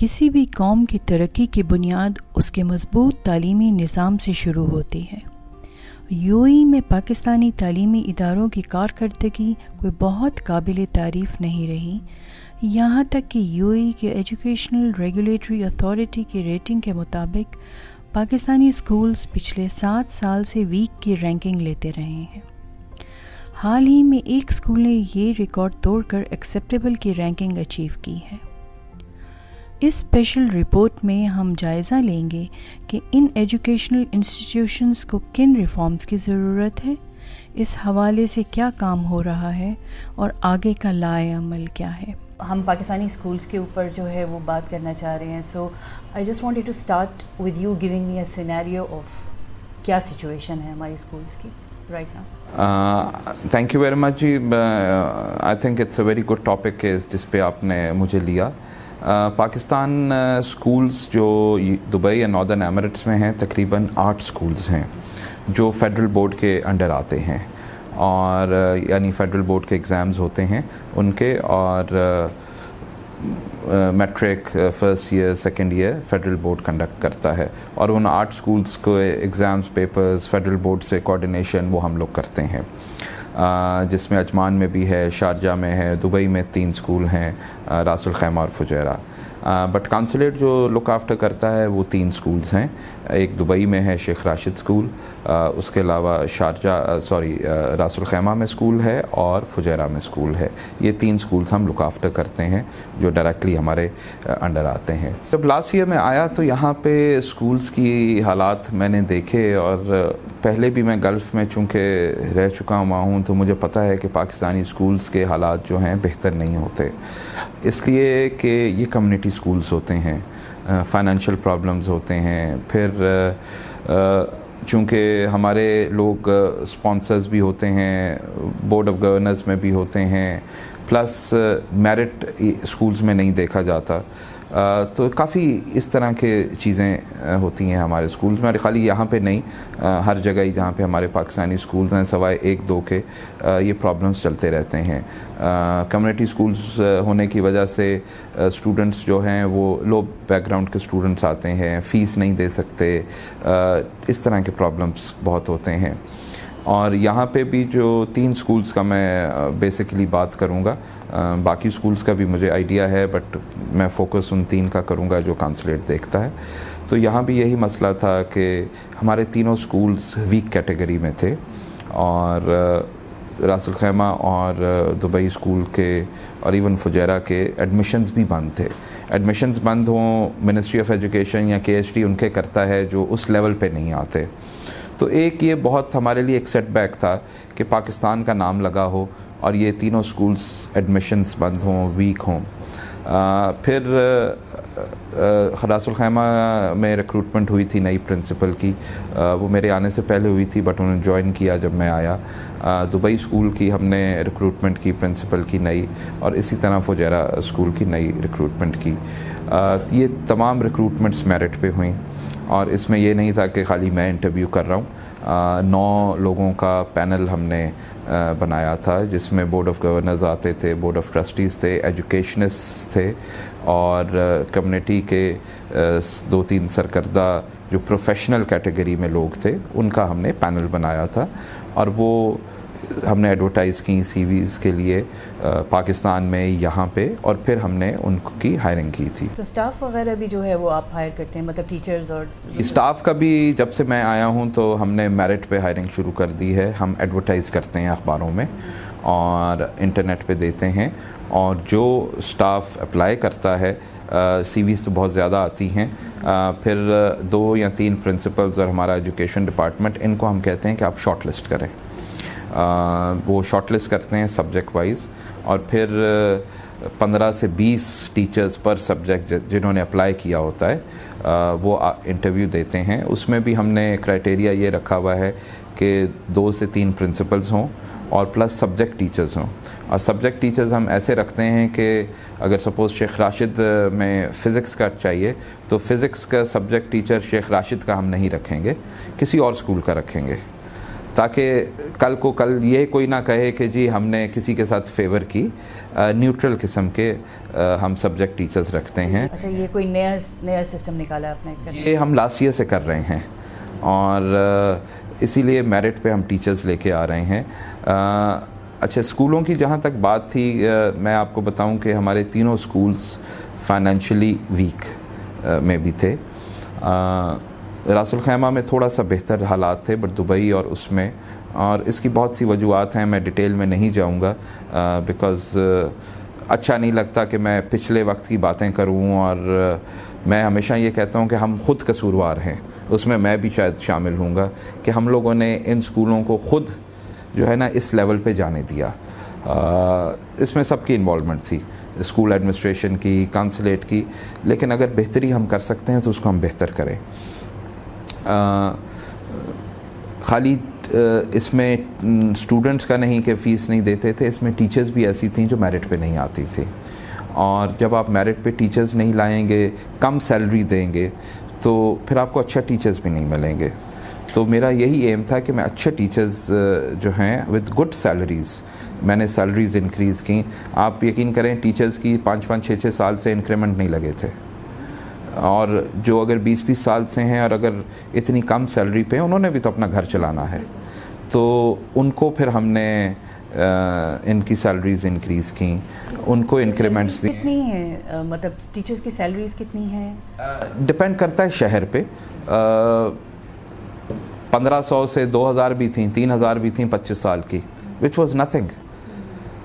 کسی بھی قوم کی ترقی کی بنیاد اس کے مضبوط تعلیمی نظام سے شروع ہوتی ہے یو ای میں پاکستانی تعلیمی اداروں کی کارکردگی کوئی بہت قابل تعریف نہیں رہی یہاں تک کہ یو ای کے ایجوکیشنل ریگولیٹری اتھارٹی کی ریٹنگ کے مطابق پاکستانی اسکولز پچھلے سات سال سے ویک کی رینکنگ لیتے رہے ہیں حال ہی میں ایک اسکول نے یہ ریکارڈ توڑ کر ایکسیپٹیبل کی رینکنگ اچیو کی ہے اس اسپیشل رپورٹ میں ہم جائزہ لیں گے کہ ان ایجوکیشنل انسٹیٹیوشنس کو کن ریفارمز کی ضرورت ہے اس حوالے سے کیا کام ہو رہا ہے اور آگے کا لائے عمل کیا ہے ہم پاکستانی اسکولس کے اوپر جو ہے وہ بات کرنا چاہ رہے ہیں so I just scenario of کیا سچویشن ہے ہماری اسکولس کی right now thank you very much G I a very good topic جس پہ آپ نے مجھے لیا پاکستان سکولز جو دبئی یا نادرن ایمریٹس میں ہیں تقریباً آٹھ سکولز ہیں جو فیڈرل بورڈ کے انڈر آتے ہیں اور یعنی فیڈرل بورڈ کے ایگزامز ہوتے ہیں ان کے اور matric first year second year federal board conduct کرتا ہے اور ان آرٹ سکولز کو اگزامز پیپرز فیڈرل بورڈ سے کوارڈینیشن وہ ہم لوگ کرتے ہیں جس میں اجمان میں بھی ہے شارجہ میں ہے دبئی میں تین سکول ہیں راس الخیمہ اور فجیرہ بٹ کانسولیٹ جو لک آفٹر کرتا ہے وہ تین سکولز ہیں ایک دبئی میں ہے شیخ راشد سکول اس کے علاوہ Sharjah sorry Ras Al Khaimah میں سکول ہے اور فجیرہ میں سکول ہے یہ تین سکولز ہم آفٹر کرتے ہیں جو ڈائریکٹلی ہمارے انڈر آتے ہیں جب لاسٹ ایئر میں آیا تو یہاں پہ سکولز کی حالات میں نے دیکھے اور پہلے بھی میں گلف میں چونکہ رہ چکا ہوا ہوں تو مجھے پتہ ہے کہ پاکستانی سکولز کے حالات جو ہیں بہتر نہیں ہوتے اس لیے کہ یہ کمیونٹی سکولز ہوتے ہیں فائنینشیل پرابلمز ہوتے ہیں پھر چونکہ ہمارے لوگ اسپانسرز بھی ہوتے ہیں بورڈ آف گورنرز میں بھی ہوتے ہیں پلس میرٹ سکولز میں نہیں دیکھا جاتا تو کافی اس طرح کے چیزیں ہوتی ہیں ہمارے سکولز میں اور خالی یہاں پہ نہیں ہر جگہ ہی جہاں پہ ہمارے پاکستانی اسکولز ہیں سوائے ایک دو کے یہ پرابلمس چلتے رہتے ہیں کمیونٹی سکولز ہونے کی وجہ سے اسٹوڈنٹس جو ہیں وہ لو بیک گراؤنڈ کے اسٹوڈنٹس آتے ہیں فیس نہیں دے سکتے اس طرح کے پرابلمس بہت ہوتے ہیں اور یہاں پہ بھی جو تین سکولز کا میں بیسیکلی بات کروں گا باقی اسکولس کا بھی مجھے آئیڈیا ہے بٹ میں فوکس ان تین کا کروں گا جو کانسلیٹ دیکھتا ہے تو یہاں بھی یہی مسئلہ تھا کہ ہمارے تینوں اسکولس ویک کیٹیگری میں تھے اور راس الخیمہ اور دبئی اسکول کے اور ایون فجیرہ کے ایڈمیشنز بھی بند تھے ایڈمیشنز بند ہوں منسٹری آف ایجوکیشن یا کے ایچ ڈی ان کے کرتا ہے جو اس لیول پہ نہیں آتے تو ایک یہ بہت ہمارے لیے ایک سیٹ بیک تھا کہ پاکستان کا نام لگا ہو اور یہ تینوں سکولز ایڈمیشنز بند ہوں ویک ہوں پھر خراس الخیمہ میں ریکروٹمنٹ ہوئی تھی نئی پرنسپل کی وہ میرے آنے سے پہلے ہوئی تھی بٹ انہوں نے جوائن کیا جب میں آیا دبئی اسکول کی ہم نے ریکروٹمنٹ کی پرنسپل کی نئی اور اسی طرح فوجیرہ اسکول کی نئی ریکروٹمنٹ کی یہ تمام ریکروٹمنٹس میرٹ پہ ہوئیں اور اس میں یہ نہیں تھا کہ خالی میں انٹرویو کر رہا ہوں نو لوگوں کا پینل ہم نے بنایا تھا جس میں بورڈ آف گورنرز آتے تھے بورڈ آف ٹرسٹیز تھے ایجوکیشنسٹ تھے اور کمیونٹی کے دو تین سرکردہ جو پروفیشنل کیٹیگری میں لوگ تھے ان کا ہم نے پینل بنایا تھا اور وہ ہم نے ایڈورٹائز کی سی ویز کے لیے پاکستان میں یہاں پہ اور پھر ہم نے ان کی ہائرنگ کی تھی تو اسٹاف وغیرہ بھی جو ہے وہ آپ ہائر کرتے ہیں مطلب ٹیچرز اور اسٹاف جی، کا بھی جب سے میں آیا ہوں تو ہم نے میرٹ پہ ہائرنگ شروع کر دی ہے ہم ایڈورٹائز کرتے ہیں اخباروں میں اور انٹرنیٹ پہ دیتے ہیں اور جو اسٹاف اپلائی کرتا ہے سی ویز تو بہت زیادہ آتی ہیں پھر دو یا تین پرنسپلز اور ہمارا ایجوکیشن ڈپارٹمنٹ ان کو ہم کہتے ہیں کہ آپ شارٹ لسٹ کریں وہ شارٹ لسٹ کرتے ہیں سبجیکٹ وائز اور پھر پندرہ سے بیس ٹیچرز پر سبجیکٹ جنہوں نے اپلائی کیا ہوتا ہے وہ انٹرویو دیتے ہیں اس میں بھی ہم نے کرائٹیریا یہ رکھا ہوا ہے کہ دو سے تین پرنسپلز ہوں اور پلس سبجیکٹ ٹیچرز ہوں اور سبجیکٹ ٹیچرز ہم ایسے رکھتے ہیں کہ اگر سپوز شیخ راشد میں فزکس کا چاہیے تو فزکس کا سبجیکٹ ٹیچر شیخ راشد کا ہم نہیں رکھیں گے کسی اور اسکول کا رکھیں گے تاکہ کل کو کل یہ کوئی نہ کہے کہ جی ہم نے کسی کے ساتھ فیور کی نیوٹرل قسم کے ہم سبجیکٹ ٹیچرز رکھتے ہیں اچھا یہ کوئی نیا نیا سسٹم نکالا آپ نے یہ ہم لاسٹ ایئر سے کر رہے ہیں اور اسی لیے میرٹ پہ ہم ٹیچرز لے کے آ رہے ہیں اچھا اسکولوں کی جہاں تک بات تھی میں آپ کو بتاؤں کہ ہمارے تینوں سکولز فائنینشلی ویک میں بھی تھے راس الخیمہ میں تھوڑا سا بہتر حالات تھے بٹ دبئی اور اس میں اور اس کی بہت سی وجوہات ہیں میں ڈیٹیل میں نہیں جاؤں گا بکاز اچھا نہیں لگتا کہ میں پچھلے وقت کی باتیں کروں اور میں ہمیشہ یہ کہتا ہوں کہ ہم خود قصوروار ہیں اس میں میں بھی شاید شامل ہوں گا کہ ہم لوگوں نے ان سکولوں کو خود جو ہے نا اس لیول پہ جانے دیا اس میں سب کی انوالومنٹ تھی اسکول ایڈمنسٹریشن کی کانسلیٹ کی لیکن اگر بہتری ہم کر سکتے ہیں تو اس کو ہم بہتر کریں خالی اس میں اسٹوڈنٹس کا نہیں کہ فیس نہیں دیتے تھے اس میں ٹیچرز بھی ایسی تھیں جو میرٹ پہ نہیں آتی تھیں اور جب آپ میرٹ پہ ٹیچرز نہیں لائیں گے کم سیلری دیں گے تو پھر آپ کو اچھا ٹیچرز بھی نہیں ملیں گے تو میرا یہی ایم تھا کہ میں اچھے ٹیچرز جو ہیں وتھ گڈ سیلریز میں نے سیلریز انکریز کیں آپ یقین کریں ٹیچرز کی پانچ پانچ چھ چھ سال سے انکریمنٹ نہیں لگے تھے اور جو اگر بیس بیس سال سے ہیں اور اگر اتنی کم سیلری پہ انہوں نے بھی تو اپنا گھر چلانا ہے تو ان کو پھر ہم نے ان کی سیلریز انکریز کیں ان کو انکریمنٹس دی کتنی ہیں مطلب ٹیچرز کی سیلریز کتنی ہیں ڈپینڈ کرتا ہے شہر پہ پندرہ سو سے دو ہزار بھی تھیں تین ہزار بھی تھیں پچیس سال کی وچ واز نتھنگ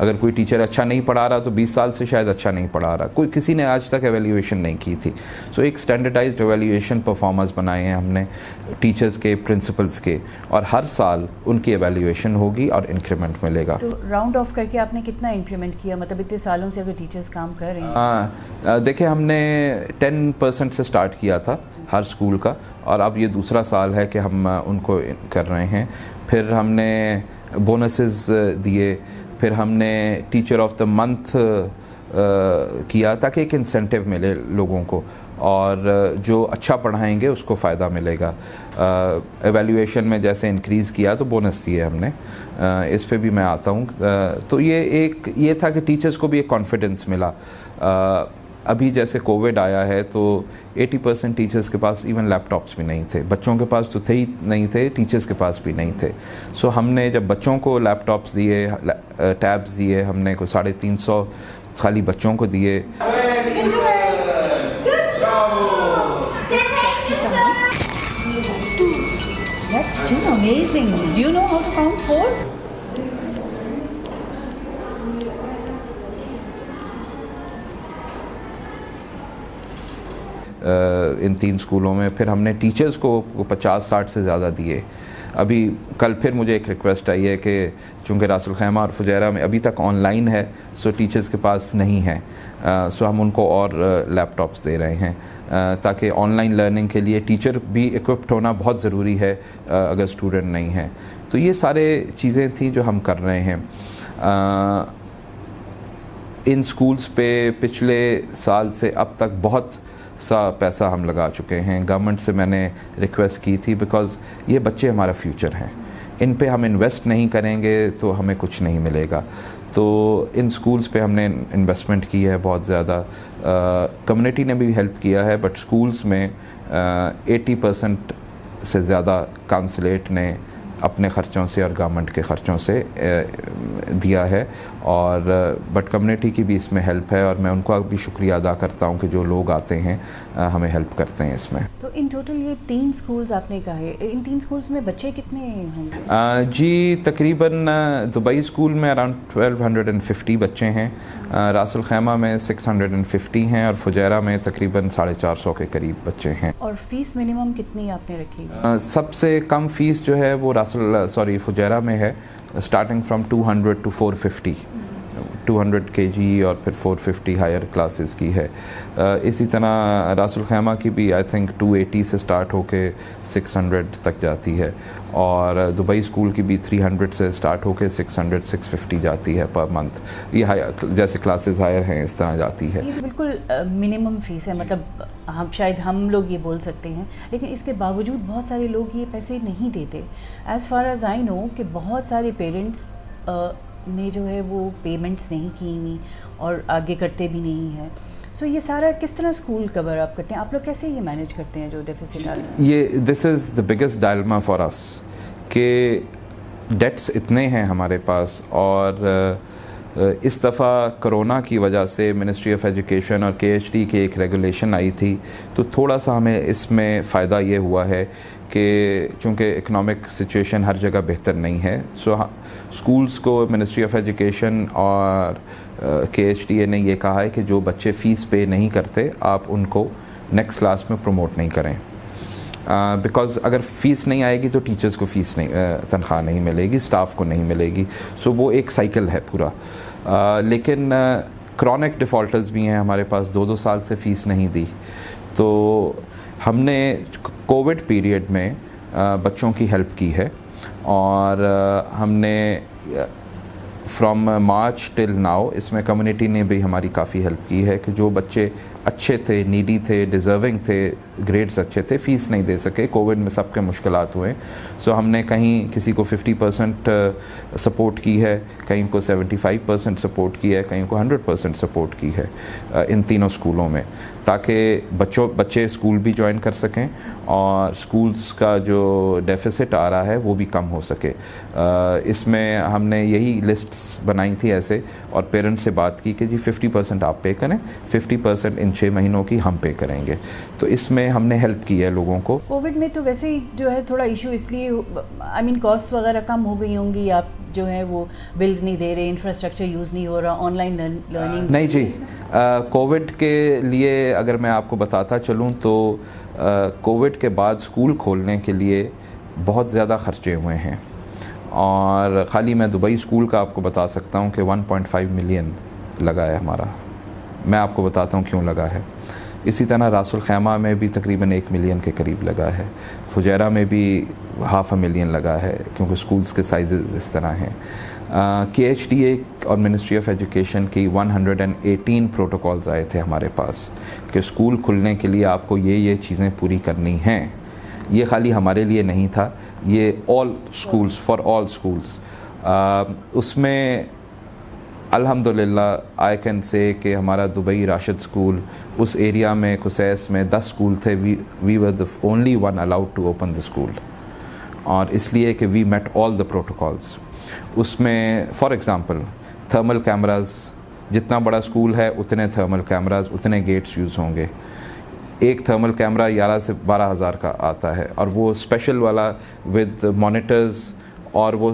اگر کوئی ٹیچر اچھا نہیں پڑھا رہا تو بیس سال سے شاید اچھا نہیں پڑھا رہا کوئی کسی نے آج تک ایویلیویشن نہیں کی تھی سو ایک اسٹینڈرڈائزڈ ایویلیویشن پرفارمنس بنائے ہیں ہم نے ٹیچرز کے پرنسپلس کے اور ہر سال ان کی ایویلیویشن ہوگی اور انکریمنٹ ملے گا راؤنڈ آف کر کے آپ نے کتنا انکریمنٹ کیا مطلب اتنے سالوں سے اگر ٹیچرز کام کر رہے ہیں ہاں، دیکھیں ہم نے ٹین پرسینٹ سے اسٹارٹ کیا تھا ہر اسکول کا اور اب یہ دوسرا سال ہے کہ ہم ان کو کر رہے ہیں پھر ہم نے بونسز دیے پھر ہم نے ٹیچر آف دا منتھ کیا تاکہ ایک انسینٹیو ملے لوگوں کو اور جو اچھا پڑھائیں گے اس کو فائدہ ملے گا ایویلیویشن میں جیسے انکریز کیا تو بونس دیے ہم نے اس پہ بھی میں آتا ہوں تو یہ ایک یہ تھا کہ ٹیچرز کو بھی ایک کانفیڈنس ملا ابھی جیسے کووڈ آیا ہے تو ایٹی پرسینٹ ٹیچرس کے پاس ایون لیپ ٹاپس بھی نہیں تھے بچوں کے پاس تو تھے ہی نہیں تھے ٹیچرس کے پاس بھی نہیں تھے سو ہم نے جب بچوں کو لیپ ٹاپس دیے ٹیبس دیے ہم نے کوئی ساڑھے تین سو خالی بچوں کو دیے Do you know how to count four? ان تین اسکولوں میں پھر ہم نے ٹیچرز کو پچاس ساٹھ سے زیادہ دیے ابھی کل پھر مجھے ایک ریکویسٹ آئی ہے کہ چونکہ راس الخیمہ اور فجیرہ میں ابھی تک آن لائن ہے سو ٹیچرز کے پاس نہیں ہے سو ہم ان کو اور لیپ ٹاپس دے رہے ہیں تاکہ آن لائن لرننگ کے لیے ٹیچر بھی اکوپڈ ہونا بہت ضروری ہے اگر اسٹوڈنٹ نہیں ہیں تو یہ سارے چیزیں تھیں جو ہم کر رہے ہیں ان سکولز پہ پچھلے سال سے اب تک بہت سا پیسہ ہم لگا چکے ہیں گورنمنٹ سے میں نے ریکویسٹ کی تھی بیکاز یہ بچے ہمارا فیوچر ہیں ان پہ ہم انویسٹ نہیں کریں گے تو ہمیں کچھ نہیں ملے گا تو ان اسکولس پہ ہم نے انویسٹمنٹ کی ہے بہت زیادہ کمیونٹی نے بھی ہیلپ کیا ہے بٹ اسکولس میں ایٹی پرسنٹ سے زیادہ کانسلیٹ نے اپنے خرچوں سے اور گورنمنٹ کے خرچوں سے دیا ہے اور بٹ کمیونٹی کی بھی اس میں ہیلپ ہے اور میں ان کا بھی شکریہ ادا کرتا ہوں کہ جو لوگ آتے ہیں ہمیں ہیلپ کرتے ہیں اس میں تو ان ٹوٹل یہ جی تقریباً دبئی اسکول میں around twelve hundred and fifty بچے ہیں راسل خیمہ میں سکس ہنڈریڈ اینڈ ففٹی ہیں اور فجیرہ میں تقریباً ساڑھے چار سو کے قریب بچے ہیں اور فیس منیمم کتنی آپ نے رکھی سب سے کم فیس جو ہے وہ راسل سوری فجیرہ میں ہے starting from two hundred to four fifty two hundred کے جی اور پھر فور ففٹی ہائر کلاسز کی ہے اسی طرح راس الخیمہ کی بھی آئی تھنک ٹو ایٹی سے سٹارٹ ہو کے سکس ہنڈریڈ تک جاتی ہے اور دبئی اسکول کی بھی تھری ہنڈریڈ سے سٹارٹ ہو کے سکس ہنڈریڈ سکس ففٹی جاتی ہے پر منتھ یہ جیسے کلاسز ہائر ہیں اس طرح جاتی ہے بالکل منیمم فیس ہے مطلب ہم شاید ہم لوگ یہ بول سکتے ہیں لیکن اس کے باوجود بہت سارے لوگ یہ پیسے نہیں دیتے as far as I know کہ بہت سارے پیرنٹس نے جو ہے وہ پیمنٹس نہیں کی اور آگے کرتے بھی نہیں ہیں سو یہ سارا کس طرح اسکول کور اپ کرتے ہیں آپ لوگ کیسے یہ مینیج کرتے ہیں جو ڈیفیسٹ یہ this is the biggest dilemma for اس کہ ڈیٹس اتنے ہیں ہمارے پاس اور اس دفعہ کرونا کی وجہ سے منسٹری آف ایجوکیشن اور کے ایچ ڈی کی ایک ریگولیشن آئی تھی تو تھوڑا سا ہمیں اس میں فائدہ یہ ہوا ہے کہ چونکہ اکنامک سچویشن ہر جگہ بہتر نہیں ہے سو سکولز ہاں، کو منسٹری آف ایجوکیشن اور کے ایچ ڈی اے نے یہ کہا ہے کہ جو بچے فیس پے نہیں کرتے آپ ان کو نیکسٹ کلاس میں پروموٹ نہیں کریں بیکاز اگر فیس نہیں آئے گی تو ٹیچرز کو فیس نہیں تنخواہ نہیں ملے گی اسٹاف کو نہیں ملے گی سو وہ ایک سائیکل ہے پورا لیکن کرونک ڈیفالٹرز بھی ہیں ہمارے پاس دو دو سال سے فیس نہیں دی تو ہم نے کووڈ پیریڈ میں بچوں کی ہیلپ کی ہے اور ہم نے فرام مارچ ٹل ناؤ اس میں کمیونٹی نے بھی ہماری کافی ہیلپ کی ہے کہ جو بچے اچھے تھے نیڈی تھے ڈیزرونگ تھے گریڈز اچھے تھے فیس نہیں دے سکے کووڈ میں سب کے مشکلات ہوئے سو ہم نے کہیں کسی کو ففٹی پرسینٹ سپورٹ کی ہے کہیں کو سیونٹی فائیو پرسینٹ سپورٹ کی ہے کہیں کو ہنڈریڈ پرسینٹ سپورٹ کی ہے uh, ان تینوں اسکولوں میں تاکہ بچوں بچے اسکول بھی جوائن کر سکیں اور سکولز کا جو ڈیفیسٹ آ رہا ہے وہ بھی کم ہو سکے uh, اس میں ہم نے یہی لسٹ بنائی تھی ایسے اور پیرنٹس سے بات کی کہ جی ففٹی پرسینٹ آپ پے کریں ففٹی پرسینٹ ان چھ مہینوں کی ہم پے کریں گے تو اس میں ہم نے ہیلپ کی ہے لوگوں کو کووڈ میں تو ویسے ہی جو ہے تھوڑا ایشو اس لیے آئی مین کاسٹ وغیرہ کم ہو گئی ہوں گی آپ جو ہے وہ بلز نہیں دے رہے انفراسٹرکچر یوز نہیں ہو رہا آن لائن لرننگ نہیں جی کووڈ کے لیے اگر میں آپ کو بتاتا چلوں تو کووڈ کے بعد اسکول کھولنے کے لیے بہت زیادہ خرچے ہوئے ہیں اور خالی میں دبئی اسکول کا آپ کو بتا سکتا ہوں کہ ون پوائنٹ فائیو ملین لگا ہے ہمارا میں آپ کو بتاتا ہوں کیوں لگا ہے اسی طرح راس الخیمہ میں بھی تقریباً ایک ملین کے قریب لگا ہے فجیرہ میں بھی ہاف اے ملین لگا ہے کیونکہ سکولز کے سائزز اس طرح ہیں کے ایچ ڈی اے اور منسٹری آف ایجوکیشن کی one hundred and eighteen protocols آئے تھے ہمارے پاس کہ اسکول کھلنے کے لیے آپ کو یہ یہ چیزیں پوری کرنی ہیں یہ خالی ہمارے لیے نہیں تھا یہ all schools for all schools اس میں الحمد للہ آئی کین سے کہ ہمارا دبئی راشد اسکول اس ایریا میں کسیس میں دس اسکول تھے we we the only one allowed to open the school اور اس لیے کہ we met all the protocols اس میں فار ایگزامپل تھرمل کیمراز جتنا بڑا اسکول ہے اتنے تھرمل کیمراز اتنے گیٹس یوز ہوں گے ایک تھرمل کیمرہ گیارہ سے بارہ ہزار کا آتا ہے اور وہ اسپیشل والا ود مانیٹرز اور وہ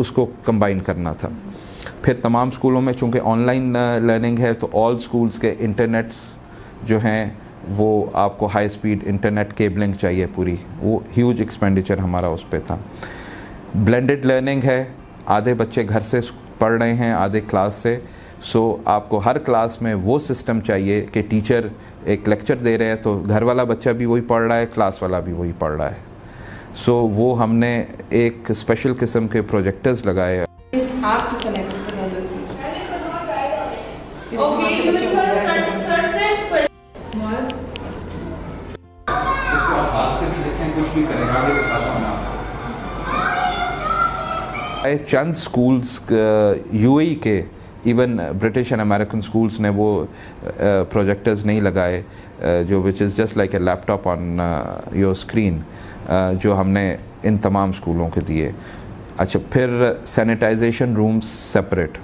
اس کو کمبائن کرنا تھا پھر تمام اسکولوں میں چونکہ آن لائن لرننگ ہے تو آل اسکولس کے انٹرنیٹس جو ہیں وہ آپ کو ہائی اسپیڈ انٹرنیٹ کیبلنگ چاہیے پوری وہ ہیوج ایکسپینڈیچر ہمارا اس پہ تھا بلینڈڈ لرننگ ہے آدھے بچے گھر سے پڑھ رہے ہیں آدھے کلاس سے سو آپ کو ہر کلاس میں وہ سسٹم چاہیے کہ ٹیچر ایک لیکچر دے رہے ہیں تو گھر والا بچہ بھی وہی پڑھ رہا ہے کلاس والا بھی وہی پڑھ رہا ہے سو وہ ہم نے ایک اسپیشل قسم کے پروجیکٹرز لگائے چند سکولز یو اے کے even British and American schools نے وہ پروجیکٹرز نہیں لگائے جو which is just like a laptop on your screen جو ہم نے ان تمام اسکولوں کے دیے اچھا پھر سینیٹائزیشن رومس سپریٹ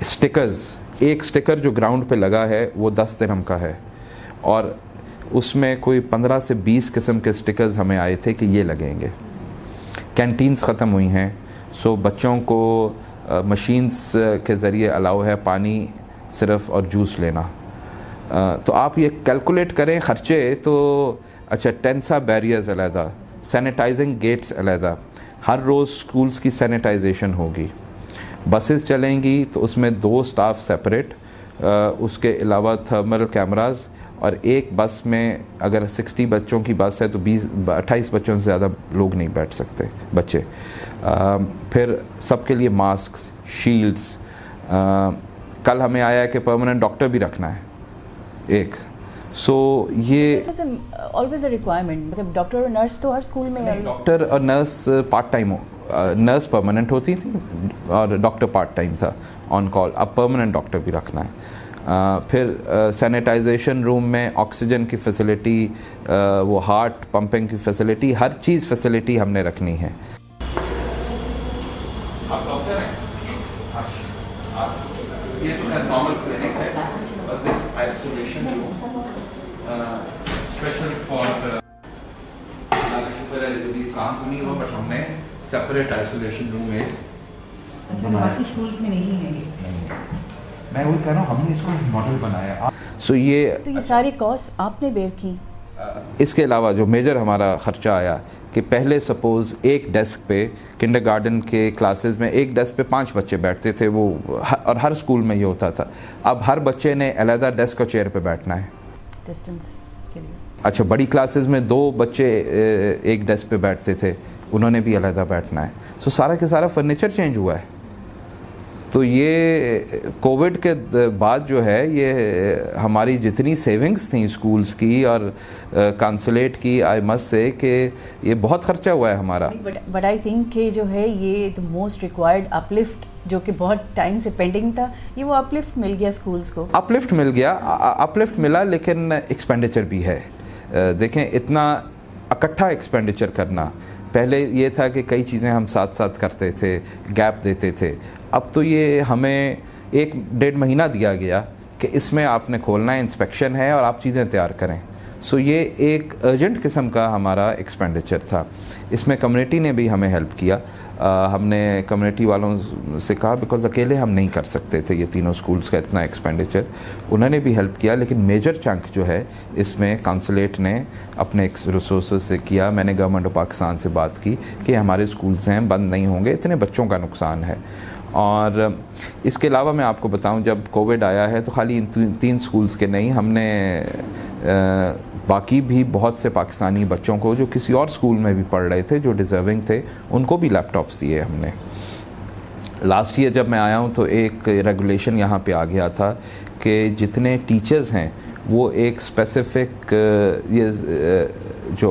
اسٹکرز ایک اسٹکر جو گراؤنڈ پہ لگا ہے وہ دس درم کا ہے اور اس میں کوئی پندرہ سے بیس قسم کے اسٹکرز ہمیں آئے تھے کہ یہ لگیں گے کینٹینز ختم ہوئی ہیں سو بچوں کو مشینز کے ذریعے الاؤ ہے پانی صرف اور جوس لینا تو آپ یہ کیلکولیٹ کریں خرچے تو اچھا ٹینسا بیریئرز علیحدہ سینیٹائزنگ گیٹس علیحدہ ہر روز سکولز کی سینیٹائزیشن ہوگی بسز چلیں گی تو اس میں دو سٹاف سیپریٹ اس کے علاوہ تھرمل کیمراز اور ایک بس میں اگر سکسٹی بچوں کی بس ہے تو بیس اٹھائیس بچوں سے زیادہ لوگ نہیں بیٹھ سکتے بچے پھر سب کے لیے ماسکس شیلڈس کل ہمیں آیا ہے کہ پرماننٹ ڈاکٹر بھی رکھنا ہے ایک سو یہ ڈاکٹر مطلب اور نرس پارٹ ٹائم ہو نرس پرماننٹ ہوتی تھی اور ڈاکٹر پارٹ ٹائم تھا آن کال اب پرماننٹ ڈاکٹر بھی رکھنا ہے پھر سینیٹائزیشن روم میں آکسیجن کی فیسلٹی وہ ہارٹ پمپنگ کی فیسلٹی ہر چیز فیسلٹی ہم نے رکھنی ہے سپریٹ آئسولیشن روم ہے میں وہی کہہ رہا ہوں ہم نے اس کو ماڈل بنایا سو یہ یہ ساری کاسٹ آپ نے بیئر کی اس کے علاوہ جو میجر ہمارا خرچہ آیا کہ پہلے سپوز ایک ڈیسک پہ کنڈر گارڈن کے کلاسز میں ایک ڈیسک پہ پانچ بچے بیٹھتے تھے وہ اور ہر سکول میں یہ ہوتا تھا اب ہر بچے نے علیحدہ ڈیسک اور چیئر پہ بیٹھنا ہے ڈسٹنس کے لیے اچھا بڑی کلاسز میں دو بچے ایک ڈیسک پہ بیٹھتے تھے انہوں نے بھی علیحدہ بیٹھنا ہے سو سارا کے سارا فرنیچر چینج ہوا ہے تو یہ کووڈ کے بعد جو ہے یہ ہماری جتنی سیونگز تھیں سکولز کی اور کانسولیٹ کی آئی مس سے کہ یہ بہت خرچہ ہوا ہے ہمارا آئی کہ جو ہے یہ موسٹ ریکوائرڈ اپلفٹ جو کہ بہت ٹائم سے پینڈنگ تھا یہ وہ اپلفٹ مل گیا سکولز کو اپلفٹ مل گیا اپلفٹ ملا لیکن ایکسپینڈیچر بھی ہے دیکھیں اتنا اکٹھا ایکسپینڈیچر کرنا پہلے یہ تھا کہ کئی چیزیں ہم ساتھ ساتھ کرتے تھے گیپ دیتے تھے اب تو یہ ہمیں ایک ڈیڑھ مہینہ دیا گیا کہ اس میں آپ نے کھولنا ہے انسپیکشن ہے اور آپ چیزیں تیار کریں سو یہ ایک ارجنٹ قسم کا ہمارا ایکسپینڈیچر تھا اس میں کمیونٹی نے بھی ہمیں ہیلپ کیا ہم نے کمیونٹی والوں سے کہا بیکاز اکیلے ہم نہیں کر سکتے تھے یہ تینوں اسکولس کا اتنا ایکسپینڈیچر انہوں نے بھی ہیلپ کیا لیکن میجر چنک جو ہے اس میں کونسلیٹ نے اپنے ریسورسز سے کیا میں نے گورنمنٹ آف پاکستان سے بات کی کہ ہمارے اسکولس ہیں بند نہیں ہوں گے اتنے بچوں کا نقصان ہے اور اس کے علاوہ میں آپ کو بتاؤں جب کووڈ آیا ہے تو خالی ان تین اسکولس کے نہیں ہم نے باقی بھی بہت سے پاکستانی بچوں کو جو کسی اور اسکول میں بھی پڑھ رہے تھے جو ڈیزرونگ تھے ان کو بھی لیپ ٹاپس دیے ہم نے لاسٹ ایئر جب میں آیا ہوں تو ایک ریگولیشن یہاں پہ آ گیا تھا کہ جتنے ٹیچرز ہیں وہ ایک اسپیسیفک یہ جو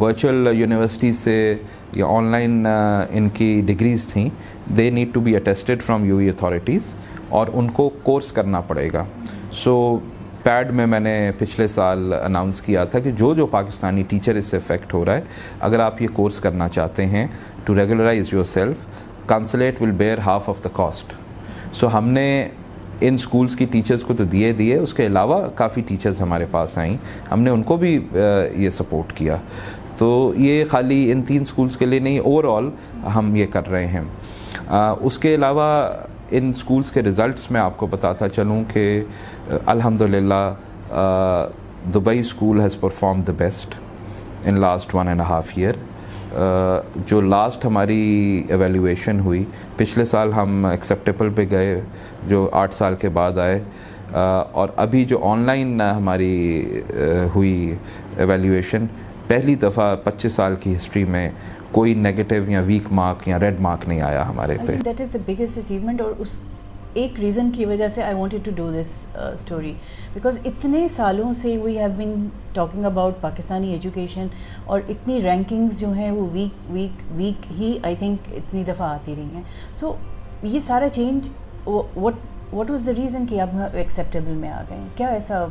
ورچوئل یونیورسٹی سے یا آن لائن ان کی ڈگریز تھیں they need to be attested from U E authorities اور ان کو کورس کرنا پڑے گا سو پیڈ میں میں نے پچھلے سال اناؤنس کیا تھا کہ جو جو پاکستانی ٹیچر اس سے افیکٹ ہو رہا ہے اگر آپ یہ کورس کرنا چاہتے ہیں to regularize yourself consulate will bear half of the cost so ہم نے ان سکولز کی ٹیچرز کو تو دیے دیے اس کے علاوہ کافی ٹیچرز ہمارے پاس آئیں ہم نے ان کو بھی یہ سپورٹ کیا تو یہ خالی ان تین سکولز کے لیے نہیں اوور آل ہم یہ کر رہے ہیں اس کے علاوہ ان سکولز کے ریزلٹس میں آپ کو بتاتا چلوں کہ الحمدللہ Dubai school has perform the best in last one and half year جو لاسٹ ہماری ایویلیویشن ہوئی پچھلے سال ہم ایکسیپٹیبل پہ گئے جو آٹھ سال کے بعد آئے اور ابھی جو آن لائن ہماری ہوئی ایویلیویشن پہلی دفعہ پچیس سال کی ہسٹری میں کوئی نیگیٹو یا ویک مارک یا ریڈ مارک نہیں آیا ہمارے پہ that is the biggest achievement اور اس ایک ریزن کی وجہ سے I wanted to do this story because اتنے سالوں سے we have been talking about Pakistani education اور اتنی رینکنگس جو ہیں وہ ویک ویک ویک ہی آئی تھنک اتنی دفعہ آتی رہی ہیں سو یہ سارا change what what was the reason کہ اب ایکسیپٹیبل میں آ گئے ہیں کیا ایسا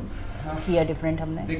کیا ڈفرینٹ ہم نے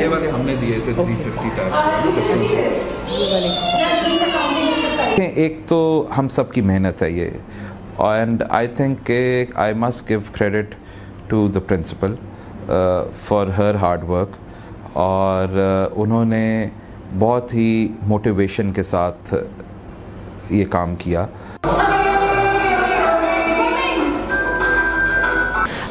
یہ والے ہم نے دیے تھے تھری ففٹی ٹائپ ایک تو ہم سب کی محنت ہے یہ اینڈ آئی تھنک کہ I must give credit to the principal for her hard work اور uh, انہوں نے بہت ہی موٹیویشن کے ساتھ یہ کام کیا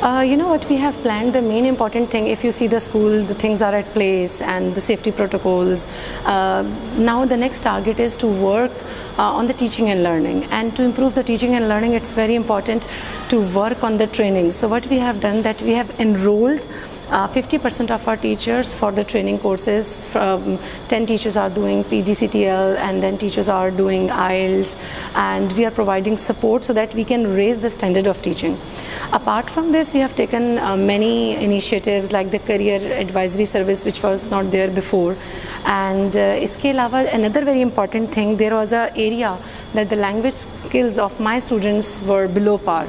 Uh, you know what we have planned, the main important thing, if you see the school, the things are at place and the safety protocols. Uh, now the next target is to work uh, on the teaching and learning, and to improve the teaching and learning it's very important to work on the training. So what we have done, that we have enrolled fifty percent of our teachers for the training courses ten teachers are doing P G C T L and then teachers ails and we are providing support so that we can raise the standard of teaching apart from this we have taken many initiatives like the career advisory service which was not there before and اس کے علاوہ اندر very important thing there was a area that the language skills of my students were below par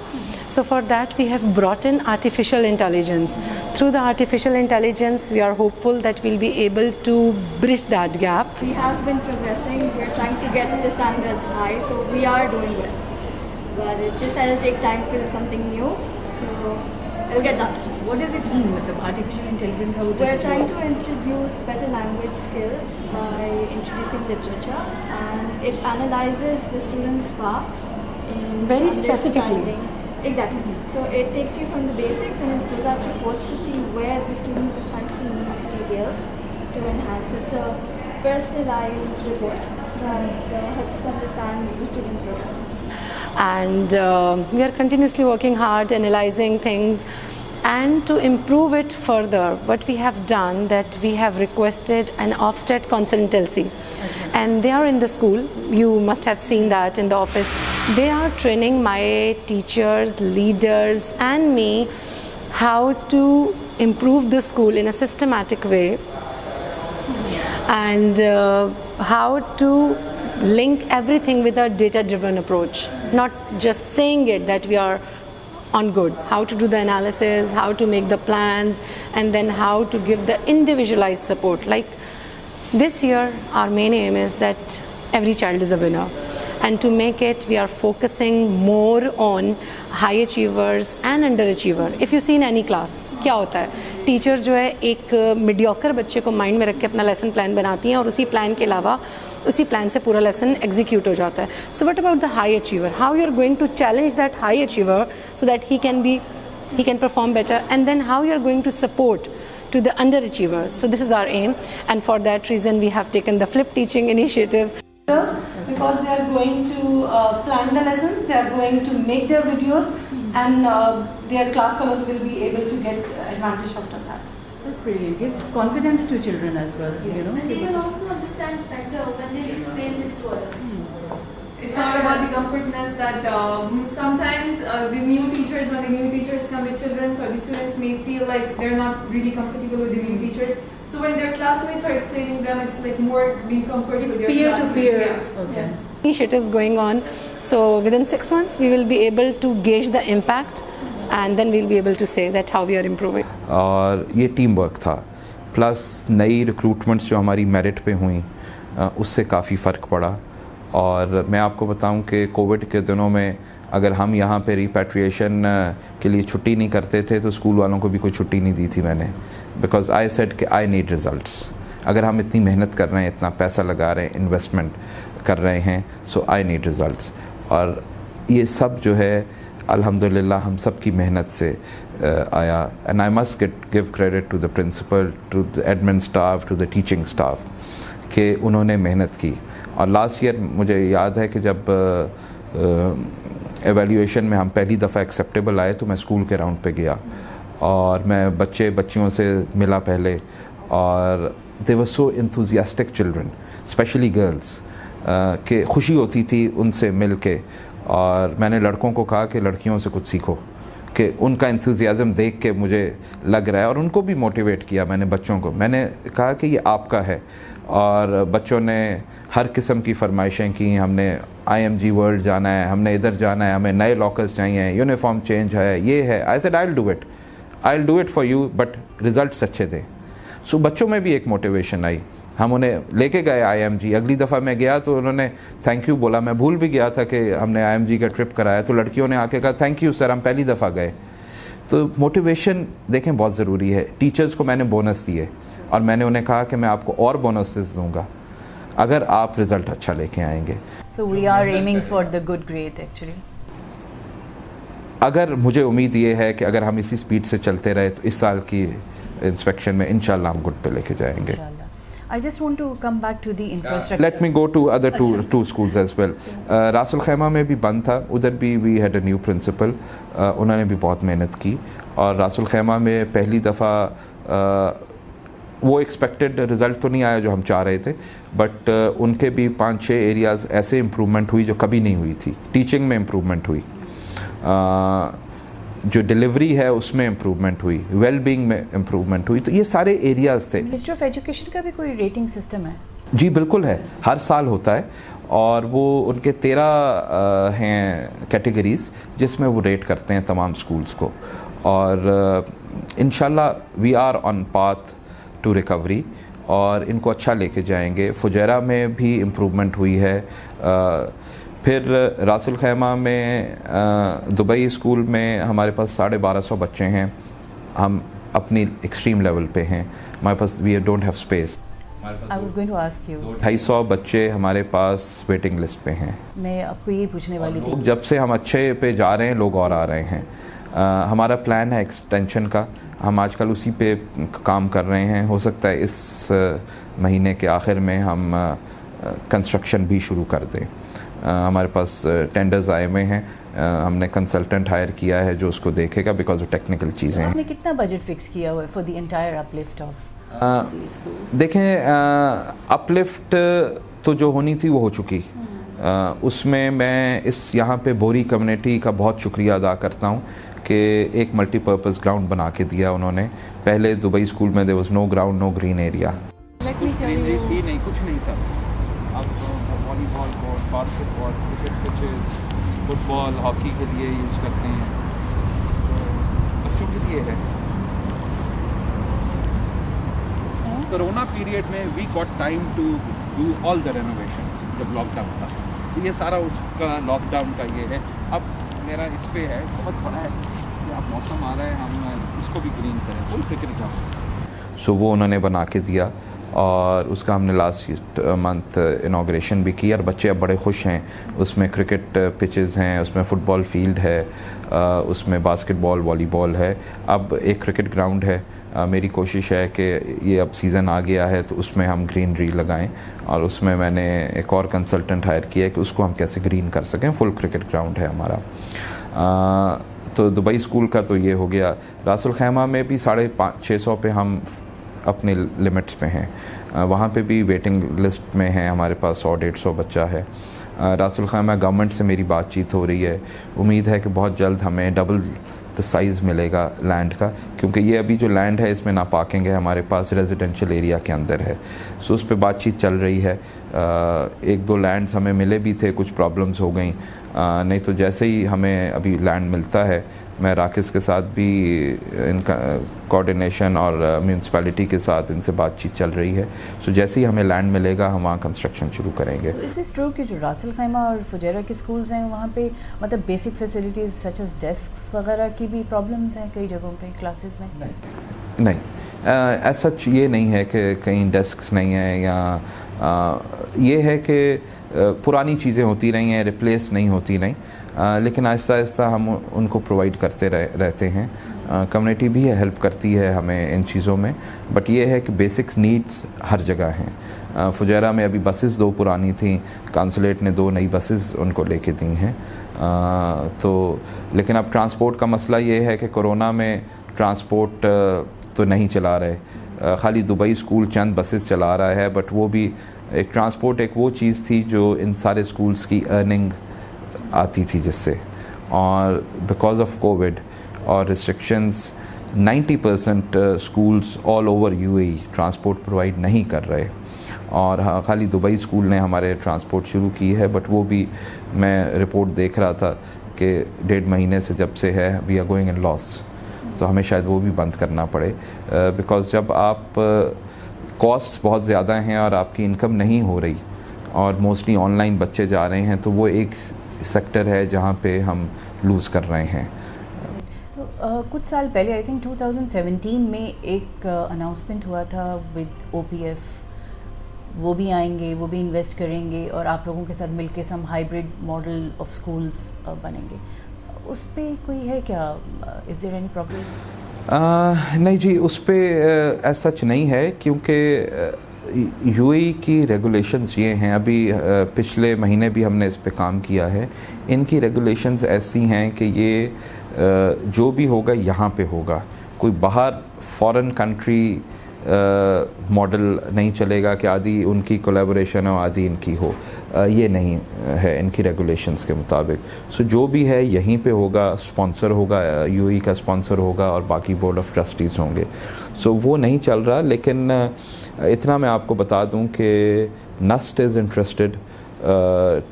so for that we have brought in artificial intelligence through the art Artificial intelligence, we are hopeful that we'll be able to bridge that gap. We have been progressing, we're trying to get the standards high, so we are doing well. But it's just it'll take time because it's something new, so it'll get done. What does it mean with the artificial intelligence? We're trying to introduce better language skills by introducing literature, and it analyzes the student's path in very specifically. Continuously working hard analysing things and to improve it further but we have done that we have requested and Ofsted consultancy and they are in the school you must have seen that انا office They are training my teachers, leaders and me how to improve the school in a systematic way and uh, how to link everything with a data-driven approach, not just saying it that we are on good, how to do the analysis, how to make the plans, and then how to give the individualized support. Like this year, our main aim is that every child is a winner. And to make it we are focusing more on high achiever and underachiever if you seen any class کیا ہوتا ہے teacher جو ہے ایک mediocre بچے کو mind میں رکھ کے اپنا لیسن پلان بناتی ہیں اور اسی پلان کے علاوہ اسی پلان سے پورا لیسن ایگزیکیوٹ ہو جاتا ہے so what about the high achiever how you are going to challenge that high achiever so that he can be he can perform better and then how you are going to support to the underachiever so this is our aim and for that reason we have taken the flip teaching initiative plan the lesson they are going to make دڈیوز and there class colours well be ایبلٹیج six month we will be able impact and then we'll be able اور یہ teamwork تھا plus نئی recruitments جو ہماری merit پہ ہوئیں اس سے کافی فرق پڑا اور میں آپ کو بتاؤں کہ کووڈ کے دنوں میں اگر ہم یہاں پہ ری پیٹریشن کے لیے چھٹی نہیں کرتے تھے تو اسکول والوں کو بھی کوئی چھٹی نہیں دی تھی میں نے بیکاز آئی سیٹ کہ آئی نیڈ ریزلٹس اگر ہم اتنی محنت کر رہے ہیں اتنا پیسہ لگا رہے ہیں انویسٹمنٹ کر رہے ہیں سو آئی نیڈ ریزلٹس اور یہ سب جو ہے الحمد ہم سب کی محنت سے آیا and I must get give credit to the principal to the admin staff to the teaching staff کہ انہوں نے محنت کی اور لاسٹ ایئر مجھے یاد ہے کہ جب ایویلیویشن میں ہم پہلی دفعہ ایکسیپٹیبل آئے تو میں اسکول کے راؤنڈ پہ گیا اور میں بچے بچیوں سے ملا پہلے اور they was so enthusiastic children specially girls کہ خوشی ہوتی تھی ان سے مل کے اور میں نے لڑکوں کو کہا کہ لڑکیوں سے کچھ سیکھو کہ ان کا انتھوزیازم دیکھ کے مجھے لگ رہا ہے اور ان کو بھی موٹیویٹ کیا میں نے بچوں کو میں نے کہا کہ یہ آپ کا ہے اور بچوں نے ہر قسم کی فرمائشیں کی ہم نے آئی ایم جی ورلڈ جانا ہے ہم نے ادھر جانا ہے ہمیں نئے لاکرز چاہیے یونیفارم چینج ہے یہ ہے I said I will do it I do it for you but results اچھے تھے سو بچوں میں بھی ایک موٹیویشن آئی ہم انہیں لے کے گئے آئی ایم جی اگلی دفعہ میں گیا تو انہوں نے تھینک یو بولا میں بھول بھی گیا تھا کہ ہم نے آئی ایم جی کا ٹرپ کرایا تو لڑکیوں نے آ کے کہا تھینک یو سر ہم پہلی دفعہ گئے تو موٹیویشن دیکھیں بہت ضروری ہے ٹیچرس کو میں نے بونس دیے اور میں نے انہیں کہا کہ میں آپ کو اور بونسز دوں گا اگر آپ رزلٹ اچھا لے کے آئیں گے so we are aiming for the good great actually اگر مجھے امید یہ ہے کہ اگر ہم اسی سپیڈ سے چلتے رہے تو اس سال کی انسپیکشن میں انشاءاللہ ہم گڈ پہ لے کے جائیں گے I just want to come back to the infrastructure. Let me go to other two, two schools as well. Ras uh, Al Khaimah میں بھی بند تھا ادھر بھی we had a new principal انہوں نے بھی بہت محنت کی اور راس الخیمہ میں پہلی دفعہ uh, وہ ایکسپیکٹڈ ریزلٹ تو نہیں آیا جو ہم چاہ رہے تھے بٹ uh, ان کے بھی پانچ چھ ایریاز ایسے امپرومنٹ ہوئی جو کبھی نہیں ہوئی تھی ٹیچنگ میں امپرومنٹ ہوئی uh, جو ڈیلیوری ہے اس میں امپرومنٹ ہوئی ویل بینگ میں امپرومنٹ ہوئی تو یہ سارے ایریاز تھے آف ایجوکیشن کا بھی کوئی ریٹنگ سسٹم ہے جی بالکل ہے ہر سال ہوتا ہے اور وہ ان کے تیرہ uh, ہیں کیٹیگریز جس میں وہ ریٹ کرتے ہیں تمام اسکولس کو اور انشاءاللہ we are on path to recovery اور ان کو اچھا لے کے جائیں گے فجیرہ میں بھی امپروومنٹ ہوئی ہے پھر راس الخیمہ میں دبئی اسکول میں ہمارے پاس ساڑھے بارہ سو بچے ہیں ہم اپنی ایکسٹریم لیول پہ ہیں ہمارے پاس وی ڈونٹ ہیو اسپیس ڈھائی سو بچے ہمارے پاس ویٹنگ لسٹ پہ ہیں میں آپ کو یہ پوچھنے والی تھی جب سے ہم اچھے پہ جا رہے ہیں لوگ اور آ رہے ہیں ہمارا پلان ہے ایکسٹینشن کا ہم آج کل اسی پہ کام کر رہے ہیں ہو سکتا ہے اس مہینے کے آخر میں ہم کنسٹرکشن بھی شروع کر دیں ہمارے پاس ٹینڈرز آئے ہوئے ہیں ہم نے کنسلٹنٹ ہائر کیا ہے جو اس کو دیکھے گا بیکاز وہ ٹیکنیکل چیزیں ہیں کتنا بجٹ فکس کیا دی انٹائر اپ آف دیکھیں اپ لفٹ تو جو ہونی تھی وہ ہو چکی اس میں میں اس یہاں پہ بوری کمیونٹی کا بہت شکریہ ادا کرتا ہوں کہ ایک ملٹی پرپز گراؤنڈ بنا کے دیا انہوں نے پہلے دبئی اسکول میں they was no ground no green area کچھ نہیں تھا volleyball court basketball cricket pitches football hockey کے لیے یوز کرتے ہیں بچوں کے لیے ہے کرونا پیریڈ میں we got time to do all the renovation جب لاک ڈاؤن تھا یہ سارا اس کا لاک ڈاؤن کا یہ ہے اب میرا اس پہ ہے بہت بڑا ہے موسم آ رہا ہے اس کو بھی گرین کریں کرکٹ گراؤنڈ سو وہ انہوں نے بنا کے دیا اور اس کا ہم نے لاسٹ منتھ انوگریشن بھی کی اور بچے اب بڑے خوش ہیں اس میں کرکٹ پچز ہیں اس میں فٹ بال فیلڈ ہے اس میں باسکٹ بال والی بال ہے اب ایک کرکٹ گراؤنڈ ہے میری کوشش ہے کہ یہ اب سیزن آ گیا ہے تو اس میں ہم گرین ری لگائیں اور اس میں میں نے ایک اور کنسلٹنٹ ہائر کیا ہے کہ اس کو ہم کیسے گرین کر سکیں فل کرکٹ گراؤنڈ ہے ہمارا تو دبئی اسکول کا تو یہ ہو گیا راس الخیمہ میں بھی ساڑھے چھ سو پہ ہم اپنے لمٹس پہ ہیں وہاں پہ بھی ویٹنگ لسٹ میں ہیں ہمارے پاس سو ڈیڑھ سو بچہ ہے راس الخیمہ گورنمنٹ سے میری بات چیت ہو رہی ہے امید ہے کہ بہت جلد ہمیں ڈبل دا سائز ملے گا لینڈ کا کیونکہ یہ ابھی جو لینڈ ہے اس میں نہ پاکنگ ہے ہمارے پاس ریزیڈینشیل ایریا کے اندر ہے سو اس پہ بات چیت چل رہی ہے ایک دو لینڈز ہمیں ملے بھی تھے کچھ پرابلمز ہو گئیں نہیں تو جیسے ہی ہمیں ابھی لینڈ ملتا ہے میں راکس کے ساتھ بھی ان کا کوآڈینیشن اور میونسپیلٹی کے ساتھ ان سے بات چیت چل رہی ہے سو جیسے ہی ہمیں لینڈ ملے گا ہم وہاں کنسٹرکشن شروع کریں گے اس ٹرو کہ جو راسل خیمہ اور فجیرہ کے سکولز ہیں وہاں پہ مطلب بیسک فیسلٹیز ڈیسکس وغیرہ کی بھی پرابلمز ہیں کئی جگہوں پہ کلاسز میں نہیں سچ یہ نہیں ہے کہ کئی ڈیسکس نہیں ہیں یا یہ ہے کہ پرانی چیزیں ہوتی رہی ہیں ریپلیس نہیں ہوتی رہیں لیکن آہستہ آہستہ ہم ان کو پرووائڈ کرتے رہتے ہیں کمیونٹی بھی ہیلپ کرتی ہے ہمیں ان چیزوں میں بٹ یہ ہے کہ بیسک نیڈس ہر جگہ ہیں فجیرہ میں ابھی بسز دو پرانی تھیں کانسولیٹ نے دو نئی بسز ان کو لے کے دی ہیں تو لیکن اب ٹرانسپورٹ کا مسئلہ یہ ہے کہ کرونا میں ٹرانسپورٹ تو نہیں چلا رہے خالی دبئی اسکول چند بسز چلا رہا ہے بٹ وہ بھی ایک ٹرانسپورٹ ایک وہ چیز تھی جو ان سارے اسکولس کی ارننگ آتی تھی جس سے اور بیکاز آف کووڈ اور restrictions ninety percent schools all over U A transport provide نہیں کر رہے اور ہاں، خالی دبئی اسکول نے ہمارے ٹرانسپورٹ شروع کی ہے بٹ وہ بھی میں رپورٹ دیکھ رہا تھا کہ ڈیڑھ مہینے سے جب سے ہے we are going in loss تو ہمیں شاید وہ بھی بند کرنا پڑے بیکاز uh, جب آپ uh, کاسٹ بہت زیادہ ہیں اور آپ کی انکم نہیں ہو رہی اور موسٹلی آن لائن بچے جا رہے ہیں تو وہ ایک سیکٹر ہے جہاں پہ ہم لوز کر رہے ہیں کچھ سال پہلے I think two thousand seventeen میں ایک اناؤنسمنٹ ہوا تھا ود او پی ایف وہ بھی آئیں گے وہ بھی انویسٹ کریں گے اور آپ لوگوں کے ساتھ مل کے some hybrid model of schools بنیں گے اس پہ کوئی ہے کیا از دیر اینی پروگریس نہیں جی اس پہ ایس نہیں ہے کیونکہ یو اے کی ریگولیشنز یہ ہیں ابھی پچھلے مہینے بھی ہم نے اس پہ کام کیا ہے ان کی ریگولیشنز ایسی ہیں کہ یہ جو بھی ہوگا یہاں پہ ہوگا کوئی باہر فارن کنٹری ماڈل نہیں چلے گا کہ آدھی ان کی کولیبوریشن ہو آدھی ان کی ہو یہ نہیں ہے ان کی ریگولیشنز کے مطابق سو جو بھی ہے یہیں پہ ہوگا اسپانسر ہوگا یو ای کا اسپانسر ہوگا اور باقی بورڈ آف ٹرسٹیز ہوں گے سو وہ نہیں چل رہا لیکن اتنا میں آپ کو بتا دوں کہ NUST is interested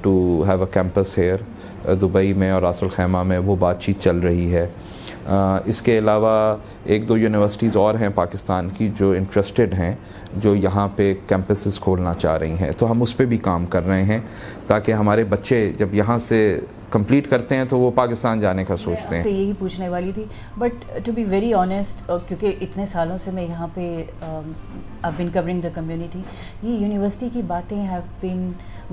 to have a campus here Dubai میں اور راص الخیمہ میں وہ بات چیت چل رہی ہے اس کے علاوہ ایک دو یونیورسٹیز اور ہیں پاکستان کی جو انٹرسٹڈ ہیں جو یہاں پہ کیمپسز کھولنا چاہ رہی ہیں تو ہم اس پہ بھی کام کر رہے ہیں تاکہ ہمارے بچے جب یہاں سے کمپلیٹ کرتے ہیں تو وہ پاکستان جانے کا سوچتے ہیں یہی پوچھنے والی تھی but to be very honest کیونکہ اتنے سالوں سے میں یہاں پہ یہ یونیورسٹی کی باتیں ہیو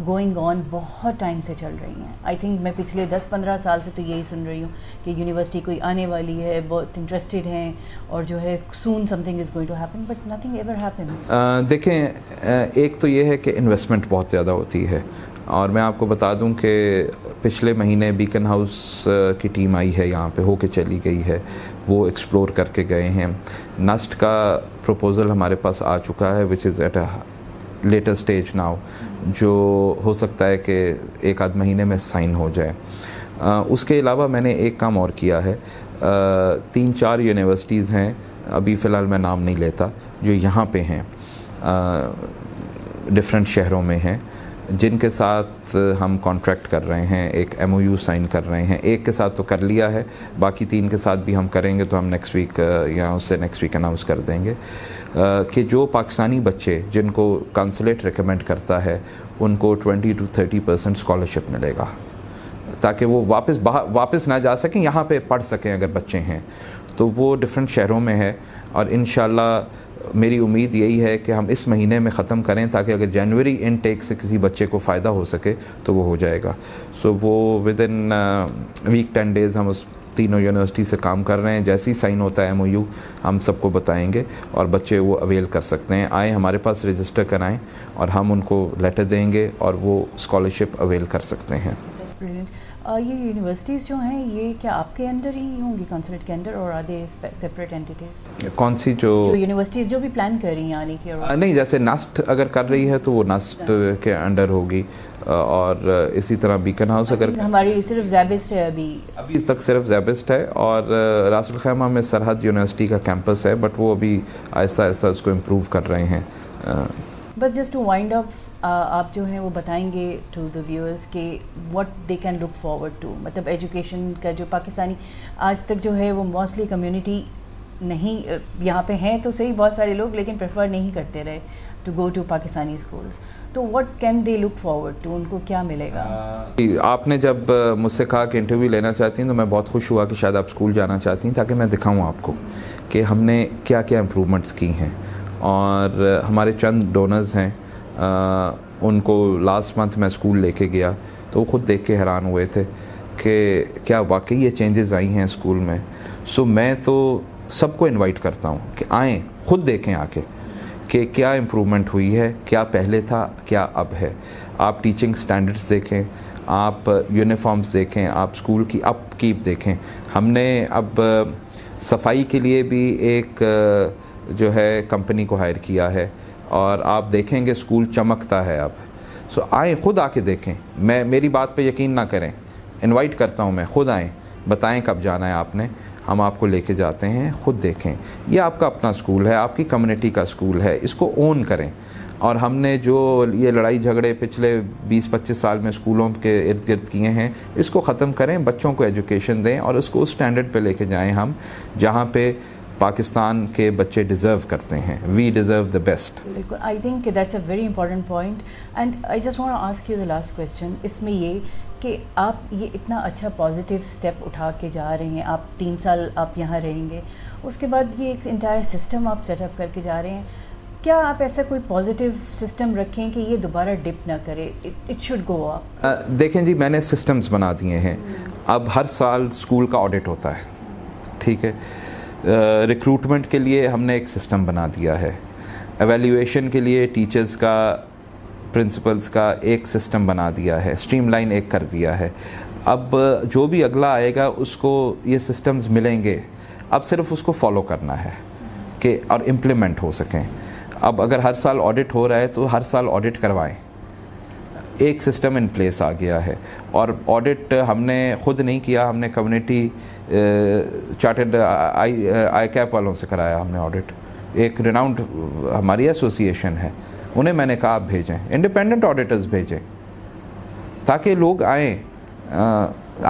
گوئنگ آن بہت ٹائم سے چل رہی ہیں آئی تھنک میں پچھلے دس پندرہ سال سے تو یہی سن رہی ہوں کہ یونیورسٹی کوئی آنے والی ہے بہت انٹرسٹیڈ ہیں اور جو ہے soon something is going to happen but nothing ever دیکھیں ایک تو یہ ہے کہ انویسٹمنٹ بہت زیادہ ہوتی ہے اور میں آپ کو بتا دوں کہ پچھلے مہینے بیکن ہاؤس کی ٹیم آئی ہے یہاں پہ ہو کے چلی گئی ہے وہ ایکسپلور کر کے گئے ہیں نسٹ کا پروپوزل ہمارے پاس آ چکا ہے which is at a latest stage now جو ہو سکتا ہے کہ ایک آدھ مہینے میں سائن ہو جائے اس کے علاوہ میں نے ایک کام اور کیا ہے تین چار یونیورسٹیز ہیں ابھی فی الحال میں نام نہیں لیتا جو یہاں پہ ہیں ڈفرینٹ شہروں میں ہیں جن کے ساتھ ہم کانٹریکٹ کر رہے ہیں ایک ایم او یو سائن کر رہے ہیں ایک کے ساتھ تو کر لیا ہے باقی تین کے ساتھ بھی ہم کریں گے تو ہم نیکسٹ ویک یا اس سے نیکسٹ ویک اناؤنس کر دیں گے کہ جو پاکستانی بچے جن کو کانسلیٹ ریکمینڈ کرتا ہے ان کو twenty to thirty percent scholarship ملے گا تاکہ وہ واپس واپس نہ جا سکیں یہاں پہ پڑھ سکیں اگر بچے ہیں تو وہ ڈفرینٹ شہروں میں ہے اور ان شاء اللہ میری امید یہی ہے کہ ہم اس مہینے میں ختم کریں تاکہ اگر جنوری ان ٹیک سے کسی بچے کو فائدہ ہو سکے تو وہ ہو جائے گا سو so وہ within week ten days ہم اس تینوں یونیورسٹی سے کام کر رہے ہیں جیسی سائن ہوتا ہے ایم او یو ہم سب کو بتائیں گے اور بچے وہ اویل کر سکتے ہیں آئیں ہمارے پاس رجسٹر کرائیں اور ہم ان کو لیٹر دیں گے اور وہ اسکالرشپ اویل کر سکتے ہیں یہ یونیورسٹیز جو ہیں یہ کیا آپ کے انڈر ہی ہوں گی کانسولیٹ کے انڈر اور آدھے سپریٹ انٹیٹیز کون سی جو یونیورسٹیز جو بھی پلان کر رہی ہیں آنے یعنی کی نہیں جیسے ناسٹ اگر کر رہی ہے تو وہ ناسٹ کے انڈر ہوگی اور اسی طرح بیکن ہاؤس اگر ہماری صرف زیبسٹ ہے ابھی ابھی اس تک صرف زیبسٹ ہے اور راس الخیمہ میں سرحد یونیورسٹی کا کیمپس ہے بٹ وہ ابھی آہستہ آہستہ اس کو امپروو کر رہے ہیں بس جسٹ ٹو وائنڈ اپ آپ جو ہیں وہ بتائیں گے ٹو دا ویورس کہ what they can look forward to مطلب ایجوکیشن کا جو پاکستانی آج تک جو ہے وہ موسٹلی کمیونٹی نہیں یہاں پہ ہیں تو صحیح بہت سارے لوگ لیکن پریفر نہیں کرتے رہے to go to Pakistani schools تو what can they look forward to ان کو کیا ملے گا آپ نے جب مجھ سے کہا کہ انٹرویو لینا چاہتی ہیں تو میں بہت خوش ہوا کہ شاید آپ اسکول جانا چاہتی ہیں تاکہ میں دکھاؤں آپ کو کہ ہم نے کیا کیا امپروومنٹس کی ہیں اور ہمارے چند ڈونرز ہیں ان کو لاسٹ منتھ میں اسکول لے کے گیا تو وہ خود دیکھ کے حیران ہوئے تھے کہ کیا واقعی یہ چینجز آئی ہیں اسکول میں سو میں تو سب کو انوائٹ کرتا ہوں کہ آئیں خود دیکھیں آ کے کہ کیا امپرومنٹ ہوئی ہے کیا پہلے تھا کیا اب ہے آپ ٹیچنگ سٹینڈرز دیکھیں آپ یونیفارمز دیکھیں آپ اسکول کی اپ کیپ دیکھیں ہم نے اب صفائی کے لیے بھی ایک جو ہے کمپنی کو ہائر کیا ہے اور آپ دیکھیں گے اسکول چمکتا ہے اب سو آئیں خود آ کے دیکھیں میں میری بات پہ یقین نہ کریں انوائٹ کرتا ہوں میں خود آئیں بتائیں کب جانا ہے آپ نے ہم آپ کو لے کے جاتے ہیں خود دیکھیں یہ آپ کا اپنا اسکول ہے آپ کی کمیونٹی کا اسکول ہے اس کو اون کریں اور ہم نے جو یہ لڑائی جھگڑے پچھلے بیس پچیس سال میں اسکولوں کے ارد گرد کیے ہیں اس کو ختم کریں بچوں کو ایجوکیشن دیں اور اس کو اس اسٹینڈرڈ پہ لے کے جائیں ہم جہاں پہ پاکستان کے بچے ڈیزرو کرتے ہیں وی ڈیزرو دا بیسٹ بالکل I think that's a very important point and I just want you کی لاسٹ کویشچن اس میں یہ کہ آپ یہ اتنا اچھا پازیٹیو اسٹیپ اٹھا کے جا رہے ہیں آپ تین سال آپ یہاں رہیں گے اس کے بعد یہ ایک انٹائر سسٹم آپ سیٹ اپ کر کے جا رہے ہیں کیا آپ ایسا کوئی پازیٹیو سسٹم رکھیں کہ یہ دوبارہ ڈپ نہ کرے اٹ شوڈ گو آپ دیکھیں جی میں نے سسٹمس بنا دیے ہیں hmm. اب ہر سال اسکول کا آڈٹ ہوتا ہے ٹھیک ہے ریکروٹمنٹ کے لیے ہم نے ایک سسٹم بنا دیا ہے ایویلیویشن کے لیے ٹیچرز کا پرنسپلز کا ایک سسٹم بنا دیا ہے اسٹریم لائن ایک کر دیا ہے اب جو بھی اگلا آئے گا اس کو یہ سسٹمز ملیں گے اب صرف اس کو فالو کرنا ہے کہ اور امپلیمنٹ ہو سکیں اب اگر ہر سال آڈٹ ہو رہا ہے تو ہر سال آڈٹ کروائیں ایک سسٹم ان پلیس آ گیا ہے اور آڈٹ ہم نے خود نہیں کیا ہم نے کمیونٹی چارٹڈ آئی کیپ والوں سے کرایا ہم نے آڈٹ ایک ریناؤنڈ ہماری ایسوسی ایشن ہے انہیں میں نے کہا آپ بھیجیں انڈیپینڈنٹ آڈیٹرز بھیجیں تاکہ لوگ آئیں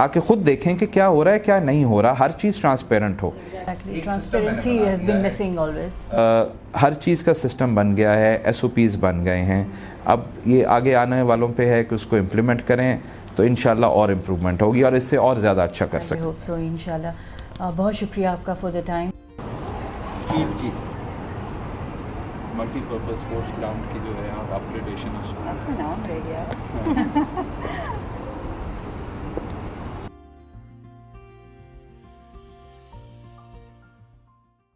آ کے خود دیکھیں کہ کیا ہو رہا ہے کیا نہیں ہو رہا ہر چیز ٹرانسپیرنٹ ہو ہر چیز کا سسٹم بن گیا ہے ایس او پیز بن گئے ہیں اب یہ آگے آنے والوں پہ ہے کہ اس کو امپلیمنٹ کریں تو انشاءاللہ اور امپروومنٹ ہوگی اور اس سے اور زیادہ اچھا کر سکتے ہیں بہت شکریہ آپ کا for the time multipurpose sports ground کی جو ہے آپ اپریڈیشن آپ کا نام رہ گیا ہاں۔